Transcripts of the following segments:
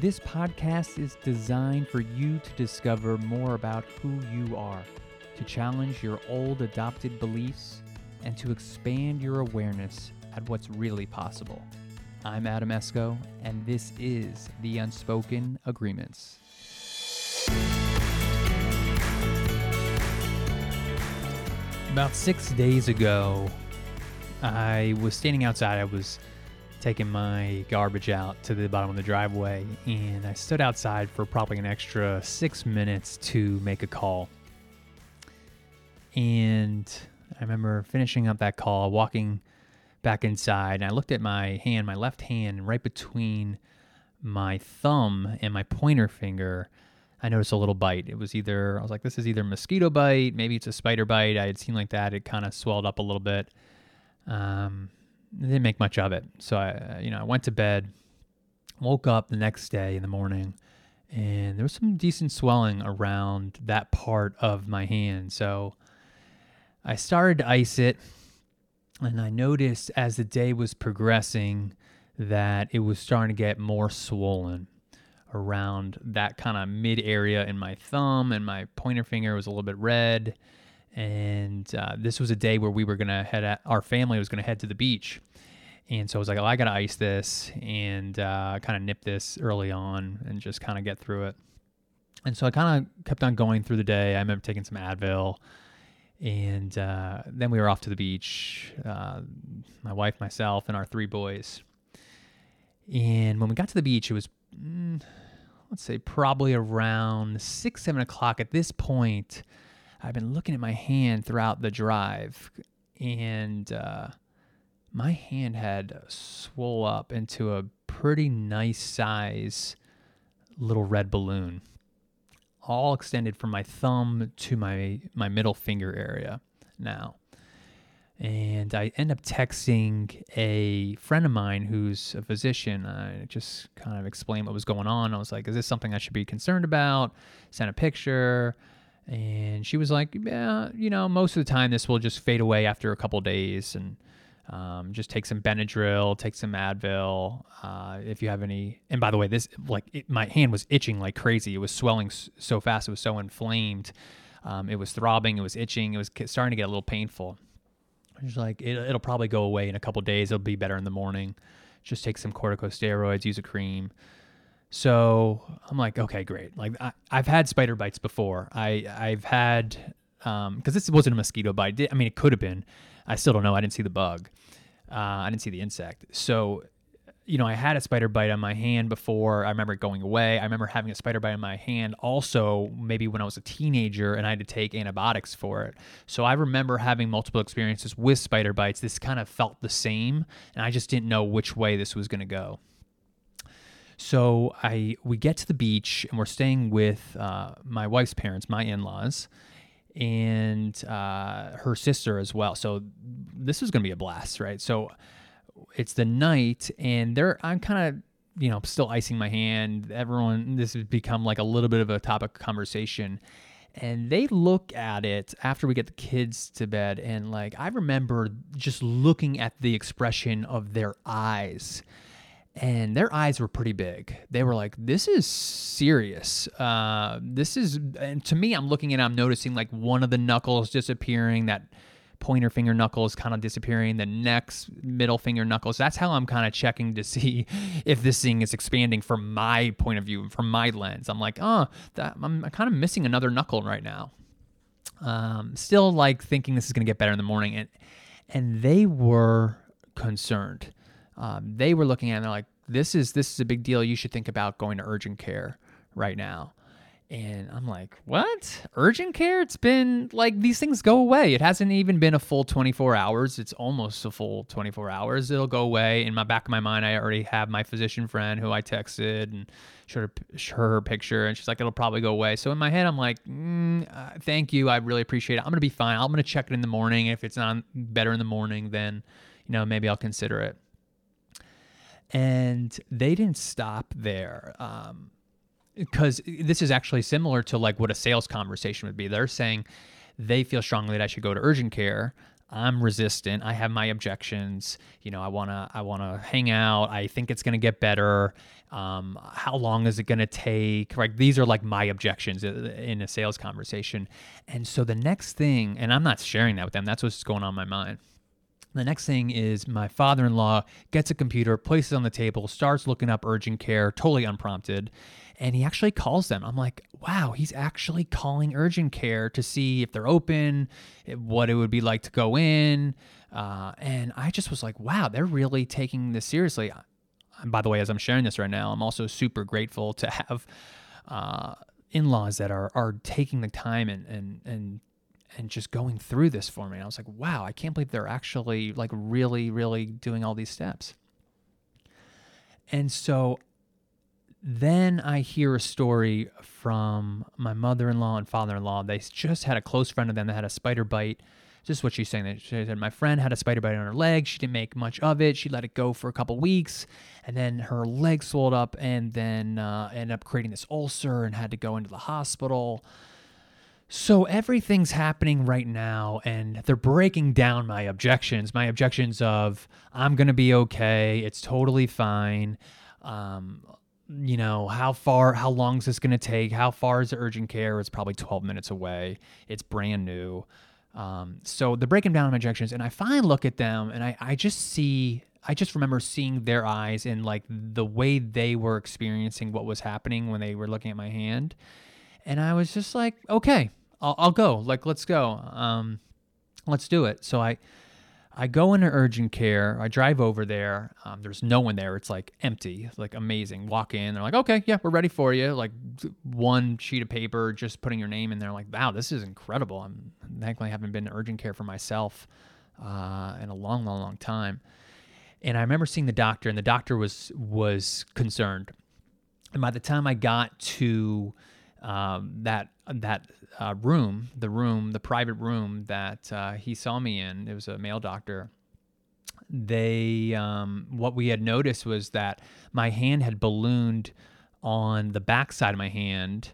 This podcast is designed for you to discover more about who you are, to challenge your old adopted beliefs, and to expand your awareness at what's really possible. I'm Adam Eskow, and this is The Unspoken Agreements. About six days ago, I was standing outside. I was taking my garbage out to the bottom of the driveway, and I stood outside for probably an extra six minutes to make a call. And I remember finishing up that call, walking back inside, and I looked at my hand, my left hand, right between my thumb and my pointer finger. I noticed a little bite. It was either, I was like, this is either mosquito bite, maybe it's a spider bite. I had seen like that. It kind of swelled up a little bit. Um, didn't make much of it. So I, uh, you know, I went to bed, woke up the next day in the morning, and there was some decent swelling around that part of my hand. So I started to ice it, and I noticed as the day was progressing that it was starting to get more swollen around that kind of mid area in my thumb, and my pointer finger was a little bit red and uh, this was a day where we were gonna head at, our family was gonna head to the beach and so I was like, oh, I gotta ice this and uh, kind of nip this early on and just kind of get through it. And so I kind of kept on going through the day. I remember taking some Advil, and uh, then we were off to the beach. Uh, my wife, myself, and our three boys. And when we got to the beach, it was, mm, let's say, probably around six, seven o'clock. At this point, I've been looking at my hand throughout the drive, and uh, my hand had swole up into a pretty nice size little red balloon, all extended from my thumb to my my middle finger area now. And I end up texting a friend of mine who's a physician. I just kind of explained what was going on. I was like, "Is this something I should be concerned about?" Sent a picture. And she was like, yeah, you know, most of the time this will just fade away after a couple days and um, just take some Benadryl, take some Advil. Uh, if you have any, and by the way, this like it, my hand was itching like crazy. It was swelling so fast. It was so inflamed. Um, it was throbbing. It was itching. It was starting to get a little painful. She's like, it, it'll probably go away in a couple days. It'll be better in the morning. Just take some corticosteroids, use a cream. So I'm like, okay, great. Like I, have had spider bites before. I I've had because um, this wasn't a mosquito bite. I mean, it could have been. I still don't know. I didn't see the bug. Uh, I didn't see the insect. So, you know, I had a spider bite on my hand before. I remember it going away. I remember having a spider bite on my hand also maybe when I was a teenager and I had to take antibiotics for it. So I remember having multiple experiences with spider bites. This kind of felt the same, and I just didn't know which way this was going to go. So I we get to the beach and we're staying with uh, my wife's parents, my in-laws, and uh, her sister as well. So this is going to be a blast, right? So it's the night, and they're I'm kind of you know still icing my hand. Everyone, this has become like a little bit of a topic of conversation. And they look at it after we get the kids to bed, and like I remember just looking at the expression of their eyes and their eyes were pretty big. They were like, "This is serious. Uh, this is." And to me, I'm looking and I'm noticing like one of the knuckles disappearing. That pointer finger knuckles kind of disappearing. The next middle finger knuckles. That's how I'm kind of checking to see if this thing is expanding from my point of view, from my lens. I'm like, oh, that, I'm kind of missing another knuckle right now. Um, still like thinking this is going to get better in the morning, and and they were concerned um, they were looking at and they're like, this is this is a big deal. You should think about going to urgent care right now. And I'm like, what? Urgent care? It's been like these things go away. It hasn't even been a full 24 hours. It's almost a full 24 hours. It'll go away. In my back of my mind, I already have my physician friend who I texted and showed her, showed her picture, and she's like, it'll probably go away. So in my head, I'm like, mm, uh, thank you. I really appreciate it. I'm gonna be fine. I'm gonna check it in the morning. If it's not better in the morning, then you know maybe I'll consider it and they didn't stop there um, because this is actually similar to like what a sales conversation would be they're saying they feel strongly that i should go to urgent care I'm resistant. I have my objections. You know, I wanna I wanna hang out. I think it's gonna get better. Um, how long is it gonna take? Right? These are like my objections in a sales conversation. And so the next thing, and I'm not sharing that with them. That's what's going on in my mind. The next thing is my father in law gets a computer, places it on the table, starts looking up urgent care, totally unprompted and he actually calls them. I'm like, wow, he's actually calling urgent care to see if they're open, eh, what it would be like to go in. Uh, and I just was like, wow, they're really taking this seriously. And by the way, as I'm sharing this right now, I'm also super grateful to have uh, in-laws that are are taking the time and and and and just going through this for me. And I was like, wow, I can't believe they're actually like really, really doing all these steps. And so then I hear a story from my mother in law and father in law. They just had a close friend of them that had a spider bite. Just what she's saying. She said, My friend had a spider bite on her leg. She didn't make much of it. She let it go for a couple weeks. And then her leg swelled up and then uh, ended up creating this ulcer and had to go into the hospital. So everything's happening right now, and they're breaking down my objections. My objections of, I'm to be okay. It's totally fine. Um, you know, how far, how long is this going to take? How far is the urgent care? It's probably 12 minutes away. It's brand new. Um, so they're breaking down my objections, and I finally look at them, and I, I just see, I just remember seeing their eyes and like the way they were experiencing what was happening when they were looking at my hand, and I was just like, okay, I'll, I'll go. Like, let's go. Um, let's do it. So I, I go into urgent care. I drive over there. Um, there's no one there. It's like empty, like amazing. Walk in. They're like, okay, yeah, we're ready for you. Like one sheet of paper, just putting your name in there. Like, wow, this is incredible. I'm thankfully I haven't been to urgent care for myself uh, in a long, long, long time. And I remember seeing the doctor, and the doctor was was concerned. And by the time I got to um, that that uh, room, the room, the private room that uh, he saw me in. It was a male doctor. They, um, what we had noticed was that my hand had ballooned on the back side of my hand,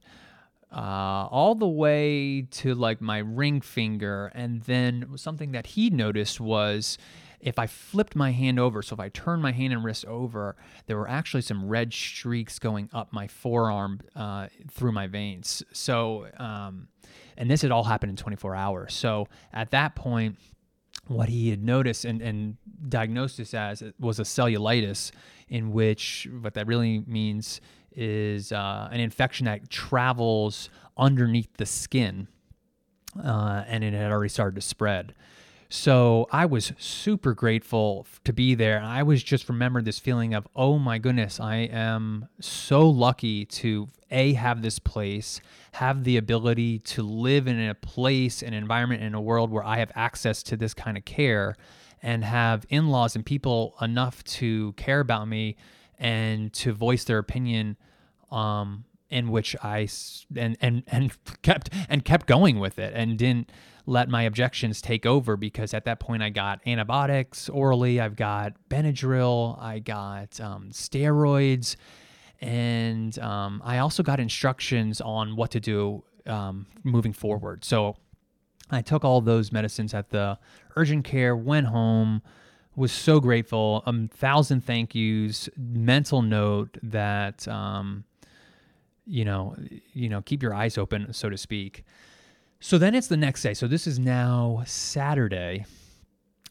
uh, all the way to like my ring finger, and then something that he noticed was if I flipped my hand over, so if I turned my hand and wrist over, there were actually some red streaks going up my forearm uh, through my veins. So, um, and this had all happened in 24 hours. So at that point, what he had noticed and, and diagnosed this as was a cellulitis, in which what that really means is uh, an infection that travels underneath the skin, uh, and it had already started to spread. So I was super grateful to be there. I was just remembered this feeling of, oh my goodness, I am so lucky to A, have this place, have the ability to live in a place, an environment, in a world where I have access to this kind of care and have in laws and people enough to care about me and to voice their opinion. Um, in which I and and and kept and kept going with it and didn't let my objections take over because at that point I got antibiotics orally, I've got Benadryl, I got um, steroids, and um, I also got instructions on what to do um, moving forward. So I took all those medicines at the urgent care, went home, was so grateful. A thousand thank yous. Mental note that um, you know, you know, keep your eyes open, so to speak. So then it's the next day. So this is now Saturday.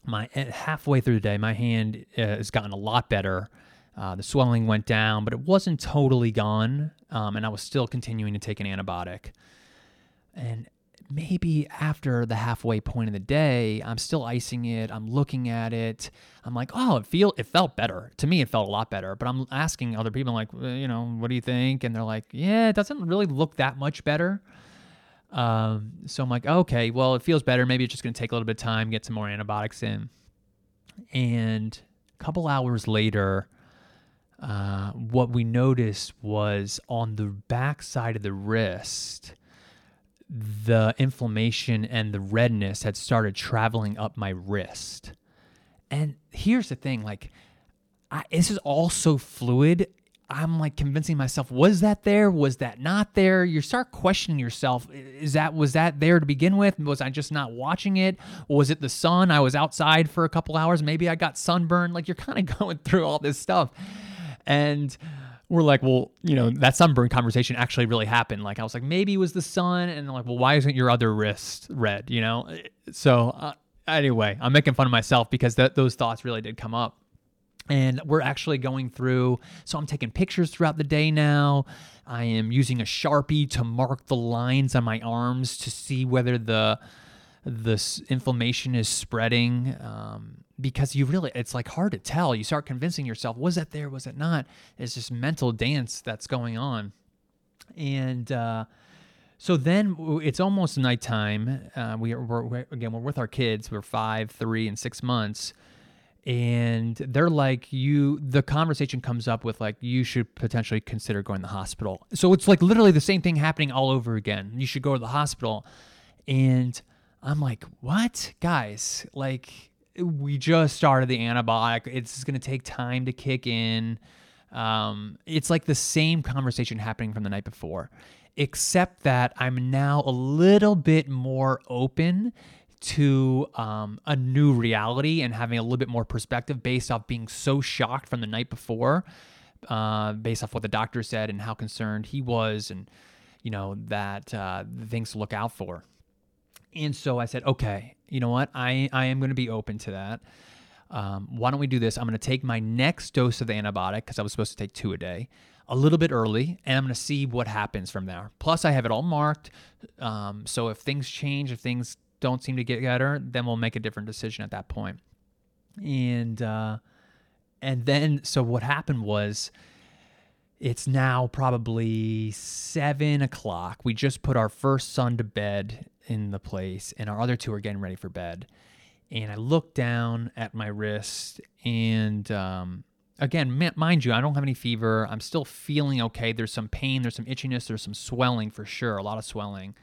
My eh, halfway through the day, my hand uh, has gotten a lot better. Uh, the swelling went down, but it wasn't totally gone, um, and I was still continuing to take an antibiotic. And maybe after the halfway point of the day, I'm still icing it. I'm looking at it. I'm like, oh, it feel it felt better. To me, it felt a lot better. But I'm asking other people, like, you know, what do you think? And they're like, yeah, it doesn't really look that much better. Um, so I'm like, okay, well, it feels better. Maybe it's just going to take a little bit of time, get some more antibiotics in. And a couple hours later, uh, what we noticed was on the back side of the wrist, the inflammation and the redness had started traveling up my wrist. And here's the thing like, I, this is all so fluid. I'm like convincing myself, was that there? Was that not there? You start questioning yourself. Is that was that there to begin with? Was I just not watching it? Was it the sun? I was outside for a couple hours. Maybe I got sunburned. Like you're kind of going through all this stuff. And we're like, well, you know, that sunburn conversation actually really happened. Like I was like, maybe it was the sun. And like, well, why isn't your other wrist red? You know? So uh, anyway, I'm making fun of myself because th- those thoughts really did come up and we're actually going through so i'm taking pictures throughout the day now. I am using a sharpie to mark the lines on my arms to see whether the the inflammation is spreading um, because you really it's like hard to tell. You start convincing yourself was that there was it not? It's just mental dance that's going on. And uh, so then it's almost nighttime. Uh, we are we're, again we're with our kids. We're five three and six months and they're like you the conversation comes up with like you should potentially consider going to the hospital. So it's like literally the same thing happening all over again. You should go to the hospital. And i'm like what guys? Like we just started the antibiotic. It's going to take time to kick in. Um, it's like the same conversation happening from the night before except that i'm now a little bit more open to um, a new reality and having a little bit more perspective based off being so shocked from the night before, uh, based off what the doctor said and how concerned he was, and you know that uh, things to look out for. And so I said, okay, you know what? I I am going to be open to that. Um, why don't we do this? I'm going to take my next dose of the antibiotic because I was supposed to take two a day a little bit early and I'm going to see what happens from there. Plus, I have it all marked. Um, so if things change, if things don't seem to get better, then we'll make a different decision at that point. And uh, and then so what happened was it's now probably seven o'clock. We just put our first son to bed in the place, and our other two are getting ready for bed. And I look down at my wrist, and um, again, mind you, I don't have any fever. I'm still feeling okay. There's some pain, there's some itchiness, there's some swelling for sure, a lot of swelling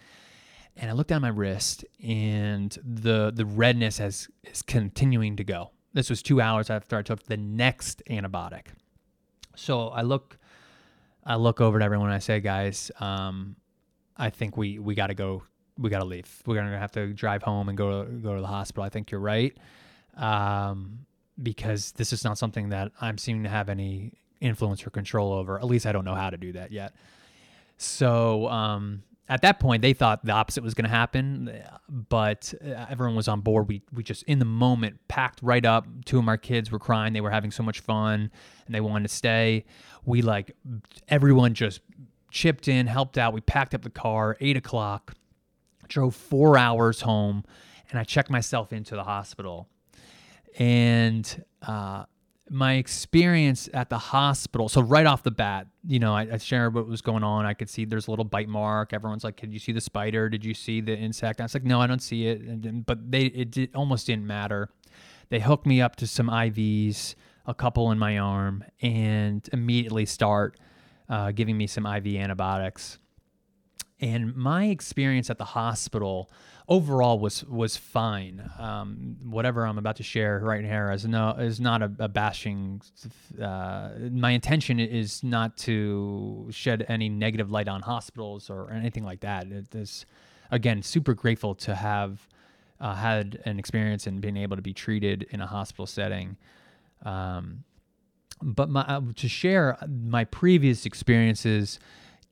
and I look down my wrist, and the the redness has is continuing to go. This was two hours after I took the next antibiotic. So I look, I look over at everyone. and I say, guys, um, I think we we got to go. We got to leave. We're gonna have to drive home and go to go to the hospital. I think you're right, um, because this is not something that I'm seeming to have any influence or control over. At least I don't know how to do that yet. So um, at that point they thought the opposite was going to happen but uh, everyone was on board. We we just in the moment packed right up. Two of our kids were crying. They were having so much fun and they wanted to stay. We like everyone just chipped in helped out. We packed up the car eight o'clock drove four hours home and i checked myself into the hospital. And uh, my experience at the hospital. So right off the bat, you know, I, I, shared what was going on. I could see there's a little bite mark. Everyone's like, "Did you see the spider? Did you see the insect?" I was like, "No, I don't see it." And, but they it did, almost didn't matter. They hooked me up to some IVs, a couple in my arm, and immediately start uh, giving me some IV antibiotics. And my experience at the hospital overall was was fine. Um, whatever I'm about to share right here is no is not a, a bashing. Uh, my intention is not to shed any negative light on hospitals or anything like that. It is again super grateful to have uh, had an experience and being able to be treated in a hospital setting. Um, but my, uh, to share my previous experiences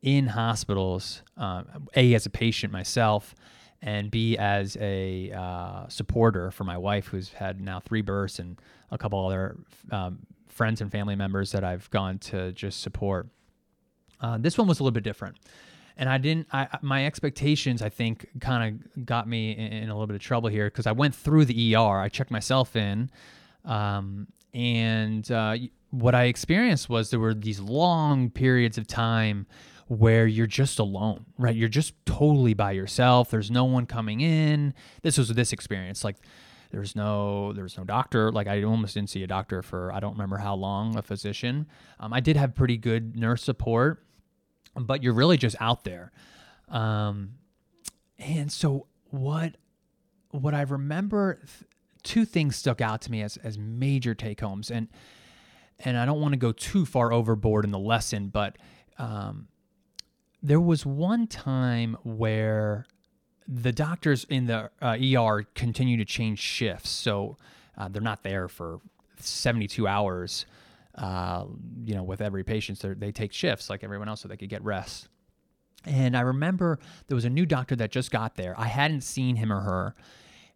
in hospitals, uh, a as a patient myself, and B as a uh, supporter for my wife, who's had now three births and a couple other um, friends and family members that I've gone to just support. Uh, this one was a little bit different, and I didn't. I my expectations, I think, kind of got me in, in, a little bit of trouble here because I went through the ER. I checked myself in, um, and uh, what I experienced was there were these long periods of time where you're just alone, right? You're just totally by yourself. There's no one coming in. This was this experience. Like there's no there's no doctor. Like I almost didn't see a doctor for I don't remember how long, a physician. Um, I did have pretty good nurse support, but you're really just out there. Um, and so what what I remember, two things stuck out to me as as major take homes and and I don't want to go too far overboard in the lesson, but um, there was one time where the doctors in the uh, ER continue to change shifts. So uh, they're not there for 72 hours. Uh, you know, with every patient, they take shifts like everyone else so they could get rest. And I remember there was a new doctor that just got there. I hadn't seen him or her.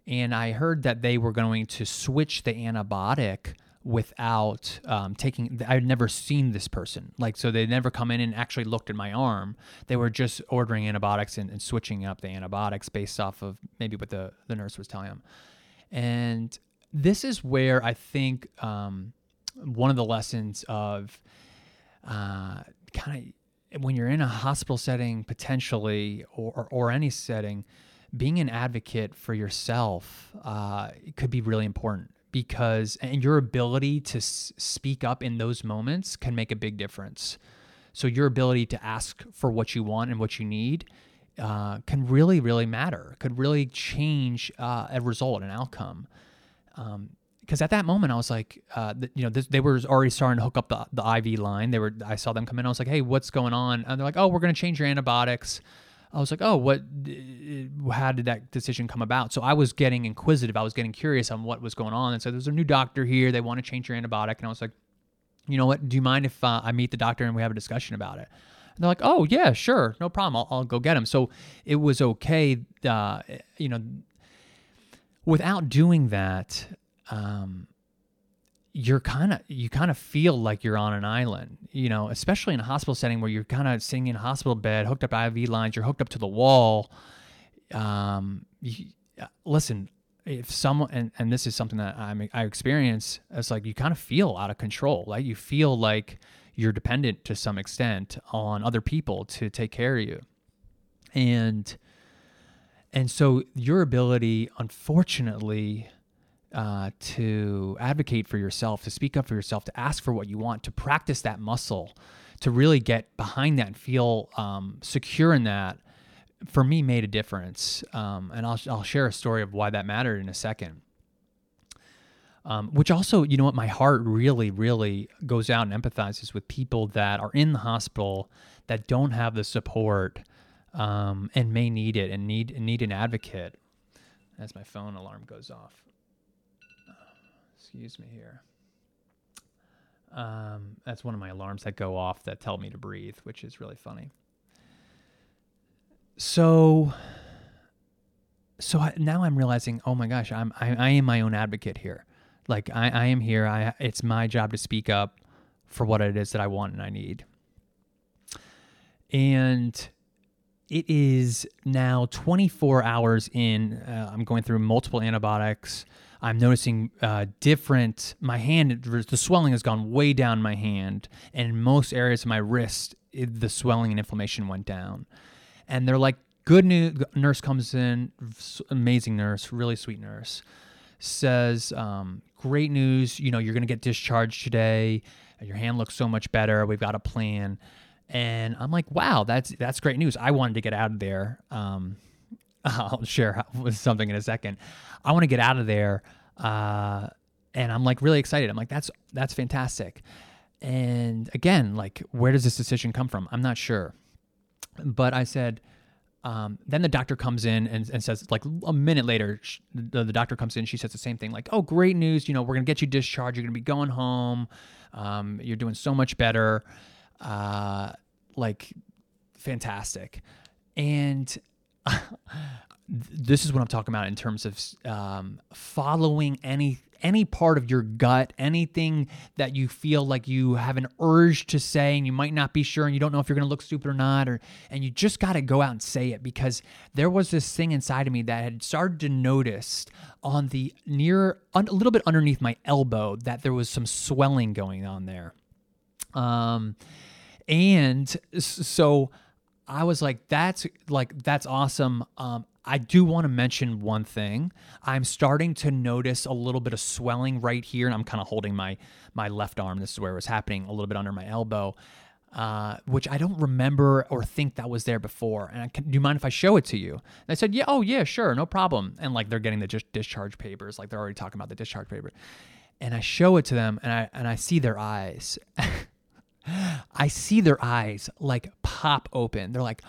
And I heard that they were going to switch the antibiotic without um, taking i'd never seen this person. Like so they never come in and actually looked at my arm. They were just ordering antibiotics and, and switching up the antibiotics based off of maybe what the, the nurse was telling them and this is where i think um, one of the lessons of uh, kind of when you're in a hospital setting potentially or, or any setting being an advocate for yourself uh, could be really important because and your ability to s- speak up in those moments can make a big difference. So your ability to ask for what you want and what you need uh, can really, really matter. Could really change uh, a result, an outcome. because um, at that moment I was like, uh, you know, this, they were already starting to hook up the, the IV line. They were, I saw them come in. I was like, hey, what's going on? And they're like, oh, we're going to change your antibiotics. I was like, oh, what? How did that decision come about? So I was getting inquisitive. I was getting curious on what was going on. And so there's a new doctor here. They want to change your antibiotic. And I was like, you know what? Do you mind if uh, I meet the doctor and we have a discussion about it? And they're like, oh yeah, sure, no problem. I'll, I'll go get him. So it was okay. Uh, you know, without doing that, um, you're kind of you kind of feel like you're on an island, you know, especially in a hospital setting where you're kind of sitting in a hospital bed, hooked up IV lines, you're hooked up to the wall. Um, you, listen, if someone and, and this is something that I I experience, it's like you kind of feel out of control, like you feel like you're dependent to some extent on other people to take care of you, and and so your ability, unfortunately, uh, to advocate for yourself, to speak up for yourself, to ask for what you want, to practice that muscle, to really get behind that and feel um, secure in that, for me made a difference. Um, and I'll, I'll share a story of why that mattered in a second. Um, which also, you know what, my heart really, really goes out and empathizes with people that are in the hospital that don't have the support um, and may need it and need need an advocate. As my phone alarm goes off excuse me here. Um, that's one of my alarms that go off that tell me to breathe, which is really funny. So, so I, now I'm realizing, oh my gosh, I'm I, I am my own advocate here. Like I, I am here. I it's my job to speak up for what it is that I want and I need. And it is now 24 hours in. Uh, I'm going through multiple antibiotics. I'm noticing uh, different. My hand, the swelling has gone way down my hand, and in most areas of my wrist, it, the swelling and inflammation went down. And they're like, "Good news." Nurse comes in, amazing nurse, really sweet nurse, says, um, "Great news. You know, you're gonna get discharged today. Your hand looks so much better. We've got a plan." And I'm like, "Wow, that's that's great news. I wanted to get out of there." Um, I'll share something in a second. I want to get out of there, uh, and I'm like really excited. I'm like, that's that's fantastic. And again, like, where does this decision come from? I'm not sure. But I said, um, then the doctor comes in and, and, says, like a minute later, sh- the, the, doctor comes in. She says the same thing, like, "Oh, great news! You know, we're gonna get you discharged. You're gonna be going home. Um, you're doing so much better. Uh, like, fantastic." And this is what I'm talking about in terms of um, following any any part of your gut, anything that you feel like you have an urge to say, and you might not be sure, and you don't know if you're going to look stupid or not, or and you just got to go out and say it because there was this thing inside of me that had started to notice on the near a little bit underneath my elbow that there was some swelling going on there, um, and so I was like, that's like that's awesome. Um, I do want to mention one thing. I'm starting to notice a little bit of swelling right here, and I'm kind of holding my my left arm. This is where it was happening, a little bit under my elbow, uh, which I don't remember or think that was there before. And I can, do you mind if I show it to you? And I said, yeah, oh yeah, sure, no problem. And like they're getting the just discharge papers, like they're already talking about the discharge paper. and I show it to them and I and I see their eyes. I see their eyes like pop open. They're like,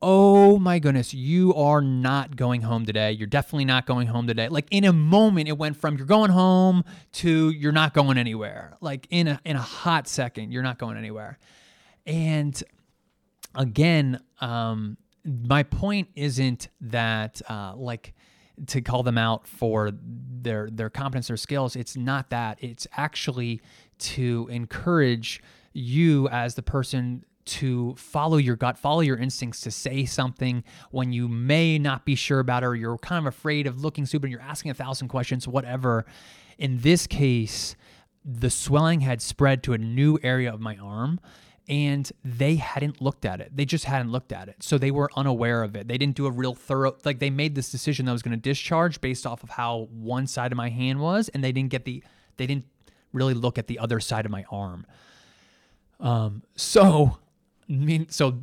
"Oh my goodness, you are not going home today. You're definitely not going home today." Like in a moment it went from you're going home to you're not going anywhere. Like in a in a hot second, you're not going anywhere. And again, um my point isn't that uh like to call them out for their their competence or skills. It's not that. It's actually to encourage you as the person to follow your gut, follow your instincts to say something when you may not be sure about it or you're kind of afraid of looking stupid, and you're asking a thousand questions, whatever. In this case, the swelling had spread to a new area of my arm and they hadn't looked at it. They just hadn't looked at it. So they were unaware of it. They didn't do a real thorough like they made this decision that I was going to discharge based off of how one side of my hand was and they didn't get the they didn't really look at the other side of my arm. Um so mean so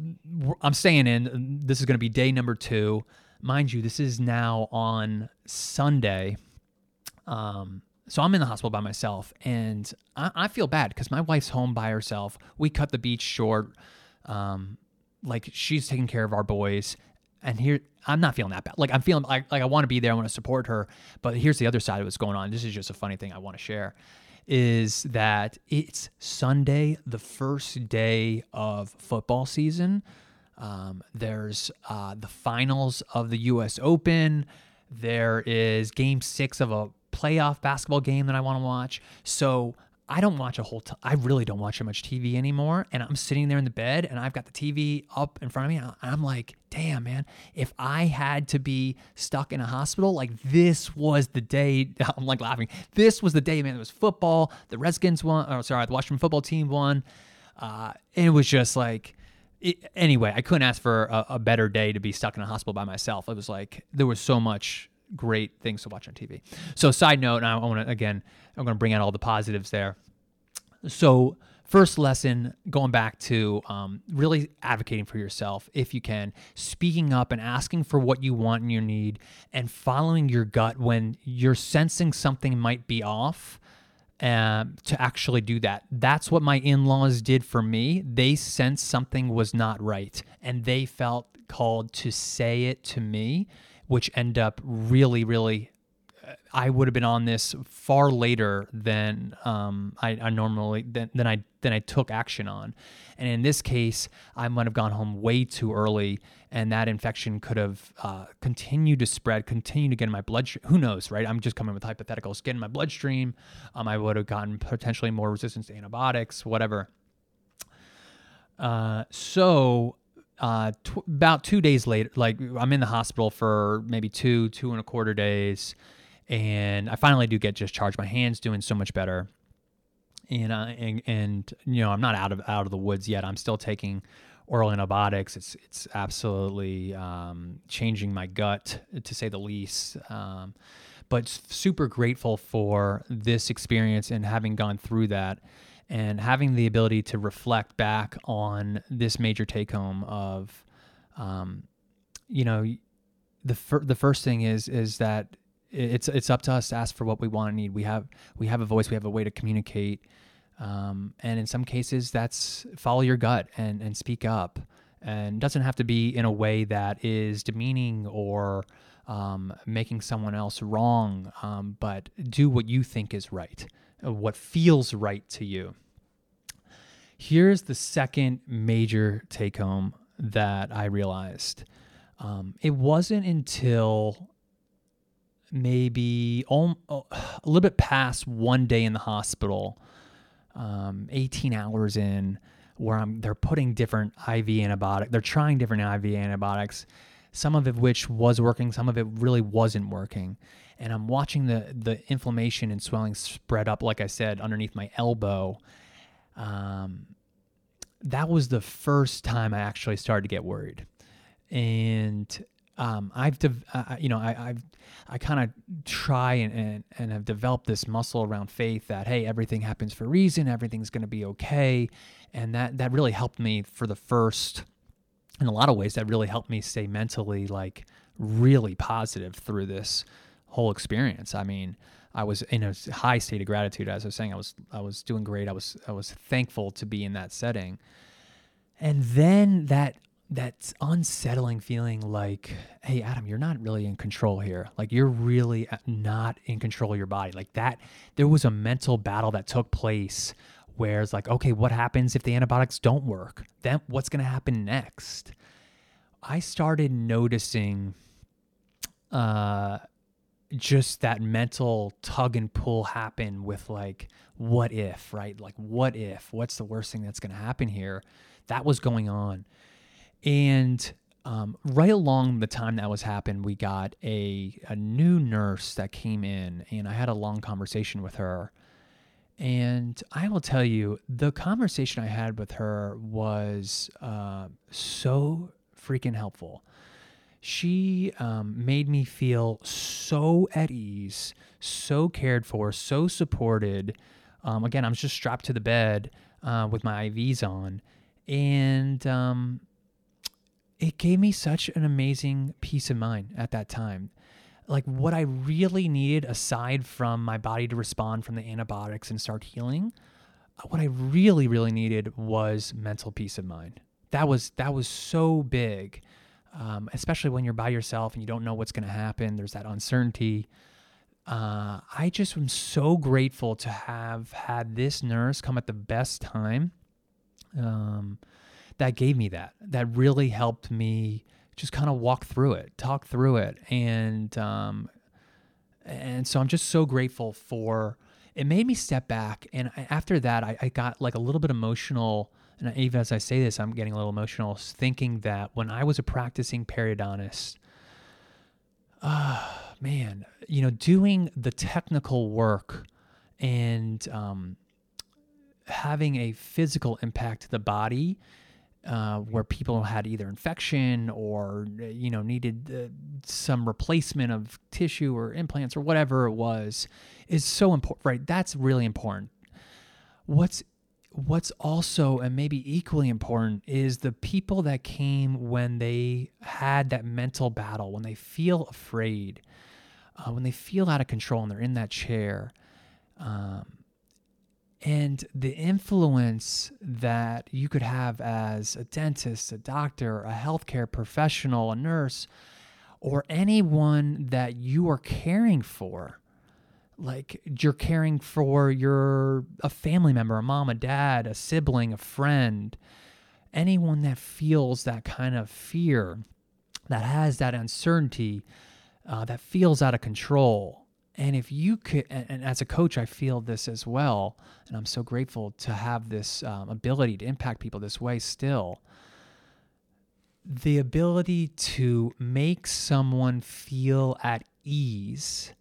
I'm staying in this is going to be day number 2. Mind you, this is now on Sunday. Um so I'm in the hospital by myself, and I, I feel bad because my wife's home by herself. We cut the beach short, um, like she's taking care of our boys, and here I'm not feeling that bad. Like I'm feeling like, like I want to be there, I want to support her. But here's the other side of what's going on. This is just a funny thing I want to share. Is that it's Sunday, the first day of football season. Um, there's uh, the finals of the U.S. Open. There is game six of a playoff basketball game that I want to watch. So I don't watch a whole t- I really don't watch that much TV anymore. And I'm sitting there in the bed and I've got the TV up in front of me. And I'm like, damn, man, if I had to be stuck in a hospital, like this was the day. I'm like laughing. This was the day, man. It was football. The Redskins won. Oh, sorry, the Washington football team won. Uh, it was just like, it, anyway, I couldn't ask for a, a better day to be stuck in a hospital by myself. It was like, there was so much great things to watch on TV. So, side note, and I want to again, I'm going to bring out all the positives there. So, first lesson going back to um, really advocating for yourself if you can, speaking up and asking for what you want and your need, and following your gut when you're sensing something might be off. Um, to actually do that. That's what my in laws did for me. They sensed something was not right and they felt called to say it to me which end up really, really. I would have been on this far later than um, I, I, normally than, than I than I took action on, and in this case, I might have gone home way too early, and that infection could have uh, continued to spread, continued to get in my bloodstream. Who knows, right? I'm just coming with hypotheticals. Get in my bloodstream, um, I would have gotten potentially more resistance to antibiotics, whatever. Uh, so uh, tw- about two days later, like I'm in the hospital for maybe two, two and a quarter days, and I finally do get discharged. My hand's doing so much better, and uh, and, and you know I'm not out of out of the woods yet. I'm still taking oral antibiotics. It's it's absolutely um, changing my gut to say the least. Um, but super grateful for this experience and having gone through that and having the ability to reflect back on this major take home of um, you know the fir- the first thing is is that it's it's up to us to ask for what we want and need we have we have a voice we have a way to communicate um, and in some cases that's follow your gut and and speak up and doesn't have to be in a way that is demeaning or um, making someone else wrong um, but do what you think is right what feels right to you. Here's the second major take home that I realized. Um, it wasn't until maybe a little bit past one day in the hospital, um, 18 hours in, where I'm they're putting different IV antibiotics. They're trying different IV antibiotics, some of it which was working, some of it really wasn't working and I'm watching the the inflammation and swelling spread up, like I said, underneath my elbow. Um, that was the first time I actually started to get worried, and um, I've, de- uh, you know, I, I've, I kind of try and, and, and have developed this muscle around faith that, hey, everything happens for a reason, everything's going to be okay. And that, that really helped me for the first, in a lot of ways, that really helped me stay mentally like really positive through this whole experience. I mean, I was in a high state of gratitude. As I was saying, I was I was doing great. I was I was thankful to be in that setting. And then that that unsettling feeling like, hey, Adam, you're not really in control here. Like, you're really not in control of your body. Like, that, there was a mental battle that took place where it's like, okay, what happens if the antibiotics don't work? Then what's going to happen next? I started noticing uh, just that mental tug and pull happen with like, what if, right? Like, what if? What's the worst thing that's going to happen here? That was going on. And um, right along the time that was happening, we got a, a new nurse that came in, and I had a long conversation with her. And I will tell you, the conversation I had with her was uh, so freaking helpful. She um, made me feel so at ease, so cared for, so supported. Um, again, I was just strapped to the bed uh, with my IVs on. And um, it gave me such an amazing peace of mind at that time. Like what I really needed, aside from my body to respond from the antibiotics and start healing, uh, what I really, really needed was mental peace of mind. That was that was so big, um, especially when you're by yourself and you don't know what's going to happen. There's that uncertainty. Uh, I just am so grateful to have had this nurse come at the best time. Um, that gave me that. That really helped me just kind of walk through it, talk through it, and um, and so I'm just so grateful for. It made me step back, and after that, I, I got like a little bit emotional. And even as I say this, I'm getting a little emotional, thinking that when I was a practicing periodontist, ah, uh, man, you know, doing the technical work and um, having a physical impact to the body uh, where people had either infection or you know needed uh, some replacement of tissue or implants or whatever it was is so important right that's really important. What's what's also and maybe equally important is the people that came when they had that mental battle when they feel afraid uh, when they feel out of control and they're in that chair um, and the influence that you could have as a dentist, a doctor, a healthcare professional, a nurse, or anyone that you are caring for. Like you're caring for your a family member, a mom, a dad, a sibling, a friend, anyone that feels that kind of fear, that has that uncertainty, uh, that feels out of control and if you could, and, as a coach, I feel this as well. And I'm so grateful to have this um, ability to impact people this way still. The ability to make someone feel at ease,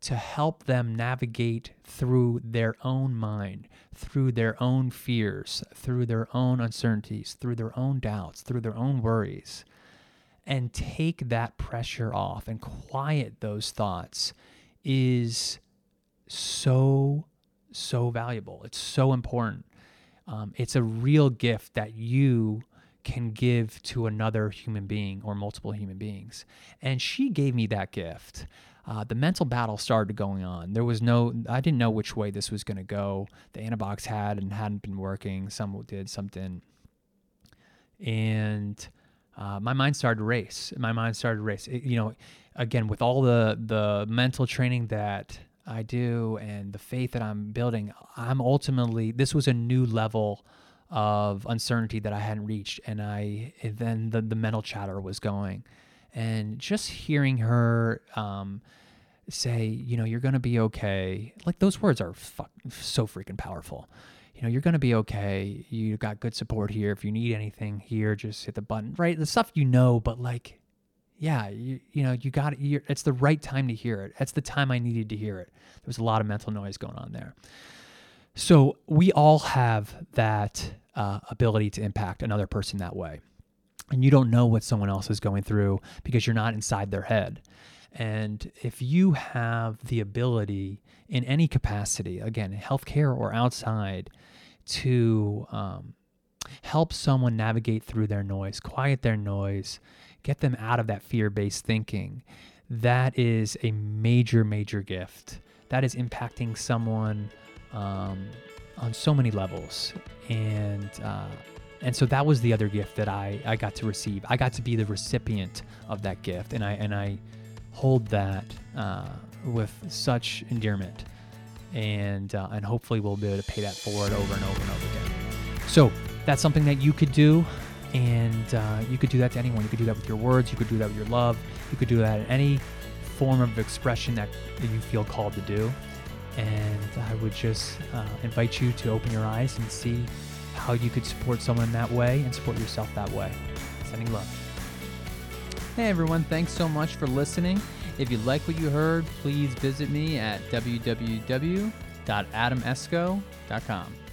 to help them navigate through their own mind, through their own fears, through their own uncertainties, through their own doubts, through their own worries, and take that pressure off and quiet those thoughts is so, so valuable. It's so important. Um, it's a real gift that you can give to another human being or multiple human beings. And she gave me that gift. Uh, the mental battle started going on. There was no, I didn't know which way this was going to go. The antibiotics had and hadn't been working. Some did, some didn't. And uh, my mind started to race. My mind started to race. It, you know, again with all the the mental training that I do and the faith that I'm building, I'm ultimately this was a new level of uncertainty that I hadn't reached, and I and then the the mental chatter was going, and just hearing her. Um, say, you know, you're going to be okay. Like those words are fuck, so freaking powerful. You know, you're going to be okay. You got good support here. If you need anything here, just hit the button. Right? The stuff you know, but like yeah, you, you know, you got it. It's the right time to hear it. It's the time I needed to hear it. There was a lot of mental noise going on there. So we all have that uh, ability to impact another person that way. And you don't know what someone else is going through because you're not inside their head. And if you have the ability in any capacity, again, healthcare or outside, to um, help someone navigate through their noise, quiet their noise, get them out of that fear based thinking. That is a major, major gift that is impacting someone um, on so many levels. And uh, and so that was the other gift that I, I got to receive. I got to be the recipient of that gift, and I and I hold that uh, with such endearment, and uh, and hopefully we'll be able to pay that forward over and over and over again. So that's something that you could do, and uh, you could do that to anyone. You could do that with your words. You could do that with your love. You could do that in any form of expression that, that you feel called to do. And I would just uh, invite you to open your eyes and see how you could support someone that way and support yourself that way. Sending love. Hey everyone, thanks so much for listening. If you like what you heard, please visit me at www.adameskow.com.